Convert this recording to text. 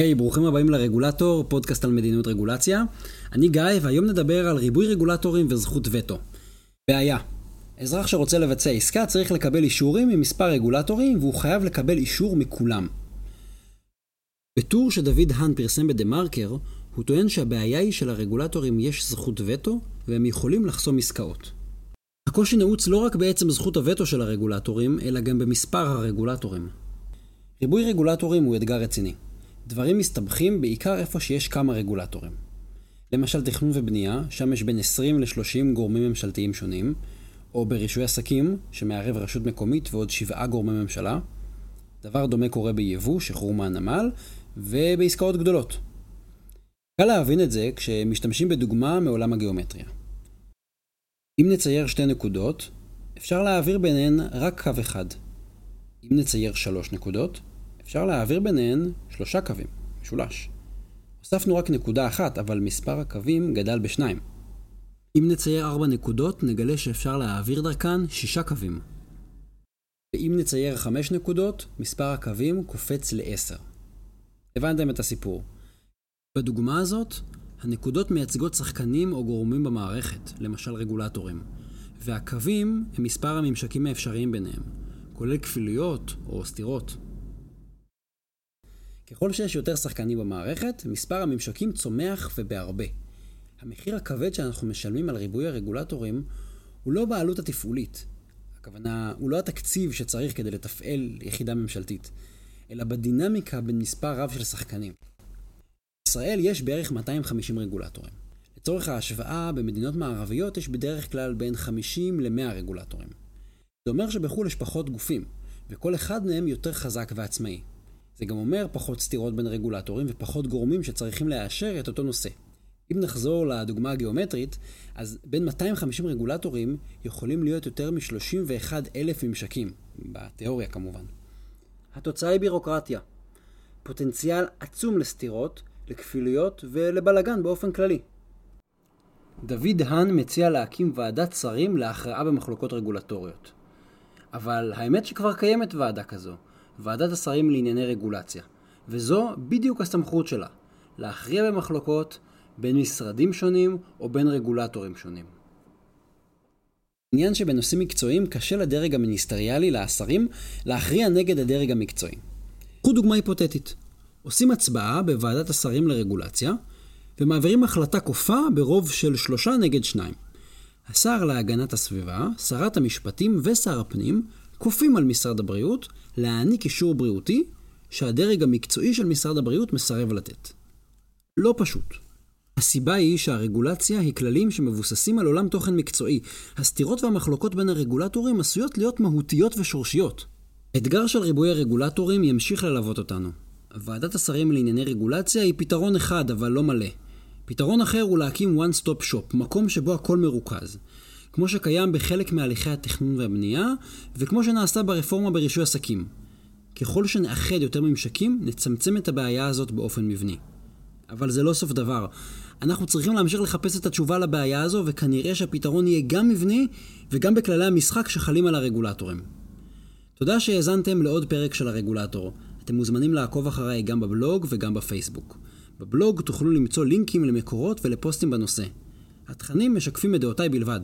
היי, hey, ברוכים הבאים לרגולטור, פודקאסט על מדיניות רגולציה. אני גיא, והיום נדבר על ריבוי רגולטורים וזכות וטו. בעיה. אזרח שרוצה לבצע עסקה צריך לקבל אישורים ממספר רגולטורים, והוא חייב לקבל אישור מכולם. בטור שדוד האן פרסם בדה מרקר, הוא טוען שהבעיה היא שלרגולטורים יש זכות וטו, והם יכולים לחסום עסקאות. הקושי נעוץ לא רק בעצם זכות הווטו של הרגולטורים, אלא גם במספר הרגולטורים. ריבוי רגולטורים הוא אתגר רציני. דברים מסתבכים בעיקר איפה שיש כמה רגולטורים. למשל תכנון ובנייה, שם יש בין 20 ל-30 גורמים ממשלתיים שונים, או ברישוי עסקים, שמערב רשות מקומית ועוד שבעה גורמי ממשלה. דבר דומה קורה ביבוא, שחרור מהנמל, ובעסקאות גדולות. קל להבין את זה כשמשתמשים בדוגמה מעולם הגיאומטריה. אם נצייר שתי נקודות, אפשר להעביר ביניהן רק קו אחד. אם נצייר שלוש נקודות, אפשר להעביר ביניהן שלושה קווים, משולש. הוספנו רק נקודה אחת, אבל מספר הקווים גדל בשניים. אם נצייר ארבע נקודות, נגלה שאפשר להעביר דרכן שישה קווים. ואם נצייר חמש נקודות, מספר הקווים קופץ לעשר. הבנתם את הסיפור. בדוגמה הזאת, הנקודות מייצגות שחקנים או גורמים במערכת, למשל רגולטורים, והקווים הם מספר הממשקים האפשריים ביניהם, כולל כפילויות או סתירות. ככל שיש יותר שחקנים במערכת, מספר הממשקים צומח ובהרבה. המחיר הכבד שאנחנו משלמים על ריבוי הרגולטורים הוא לא בעלות התפעולית. הכוונה, הוא לא התקציב שצריך כדי לתפעל יחידה ממשלתית, אלא בדינמיקה בין מספר רב של שחקנים. בישראל יש בערך 250 רגולטורים. לצורך ההשוואה, במדינות מערביות יש בדרך כלל בין 50 ל-100 רגולטורים. זה אומר שבחו"ל יש פחות גופים, וכל אחד מהם יותר חזק ועצמאי. זה גם אומר פחות סתירות בין רגולטורים ופחות גורמים שצריכים לאשר את אותו נושא. אם נחזור לדוגמה הגיאומטרית, אז בין 250 רגולטורים יכולים להיות יותר מ-31 אלף ממשקים, בתיאוריה כמובן. התוצאה היא בירוקרטיה. פוטנציאל עצום לסתירות, לכפילויות ולבלגן באופן כללי. דוד האן מציע להקים ועדת שרים להכרעה במחלוקות רגולטוריות. אבל האמת שכבר קיימת ועדה כזו, ועדת השרים לענייני רגולציה, וזו בדיוק הסמכות שלה, להכריע במחלוקות בין משרדים שונים או בין רגולטורים שונים. עניין שבנושאים מקצועיים קשה לדרג המיניסטריאלי, לשרים, להכריע נגד הדרג המקצועי. קחו דוגמה היפותטית. עושים הצבעה בוועדת השרים לרגולציה, ומעבירים החלטה כופה ברוב של שלושה נגד שניים. השר להגנת הסביבה, שרת המשפטים ושר הפנים כופים על משרד הבריאות להעניק אישור בריאותי שהדרג המקצועי של משרד הבריאות מסרב לתת. לא פשוט. הסיבה היא שהרגולציה היא כללים שמבוססים על עולם תוכן מקצועי. הסתירות והמחלוקות בין הרגולטורים עשויות להיות מהותיות ושורשיות. אתגר של ריבוי הרגולטורים ימשיך ללוות אותנו. ועדת השרים לענייני רגולציה היא פתרון אחד, אבל לא מלא. פתרון אחר הוא להקים one stop shop, מקום שבו הכל מרוכז. כמו שקיים בחלק מהליכי התכנון והבנייה, וכמו שנעשה ברפורמה ברישוי עסקים. ככל שנאחד יותר ממשקים, נצמצם את הבעיה הזאת באופן מבני. אבל זה לא סוף דבר. אנחנו צריכים להמשיך לחפש את התשובה לבעיה הזו, וכנראה שהפתרון יהיה גם מבני וגם בכללי המשחק שחלים על הרגולטורים. תודה שהאזנתם לעוד פרק של הרגולטור. אתם מוזמנים לעקוב אחריי גם בבלוג וגם בפייסבוק. בבלוג תוכלו למצוא לינקים למקורות ולפוסטים בנושא. התכנים משקפים את דעותיי בלבד.